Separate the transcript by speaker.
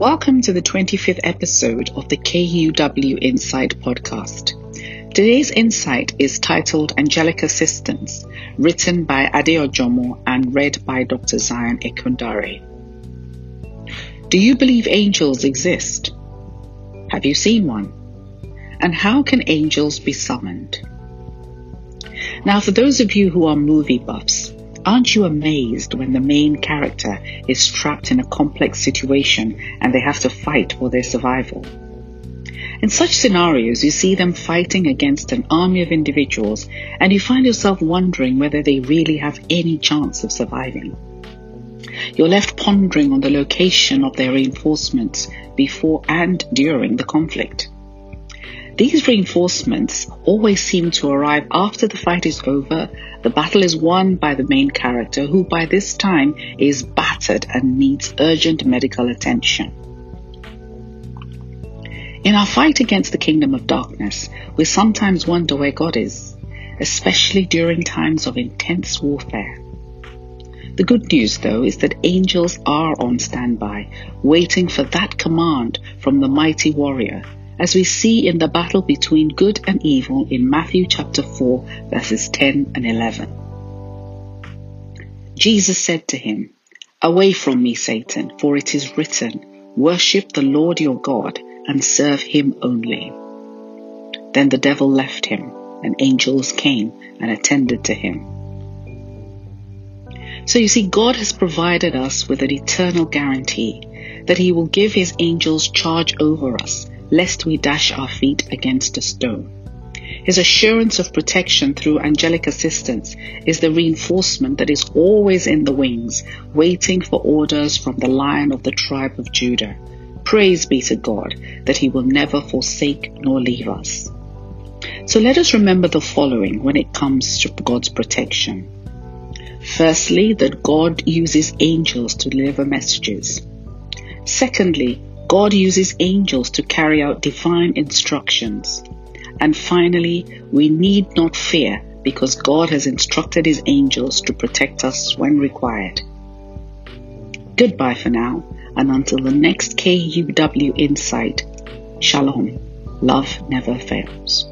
Speaker 1: Welcome to the 25th episode of the KUW Insight podcast. Today's insight is titled Angelic Assistance, written by Adeojomo and read by Dr. Zion Ekundare. Do you believe angels exist? Have you seen one? And how can angels be summoned? Now, for those of you who are movie buffs, Aren't you amazed when the main character is trapped in a complex situation and they have to fight for their survival? In such scenarios, you see them fighting against an army of individuals and you find yourself wondering whether they really have any chance of surviving. You're left pondering on the location of their reinforcements before and during the conflict. These reinforcements always seem to arrive after the fight is over, the battle is won by the main character who by this time is battered and needs urgent medical attention. In our fight against the kingdom of darkness, we sometimes wonder where God is, especially during times of intense warfare. The good news, though, is that angels are on standby, waiting for that command from the mighty warrior as we see in the battle between good and evil in Matthew chapter 4, verses 10 and 11. Jesus said to him, Away from me, Satan, for it is written, Worship the Lord your God and serve him only. Then the devil left him, and angels came and attended to him. So you see, God has provided us with an eternal guarantee that he will give his angels charge over us lest we dash our feet against a stone. His assurance of protection through angelic assistance is the reinforcement that is always in the wings, waiting for orders from the lion of the tribe of Judah. Praise be to God that he will never forsake nor leave us. So let us remember the following when it comes to God's protection. Firstly, that God uses angels to deliver messages. Secondly, God uses angels to carry out divine instructions. And finally, we need not fear because God has instructed his angels to protect us when required. Goodbye for now, and until the next KUW Insight, Shalom. Love never fails.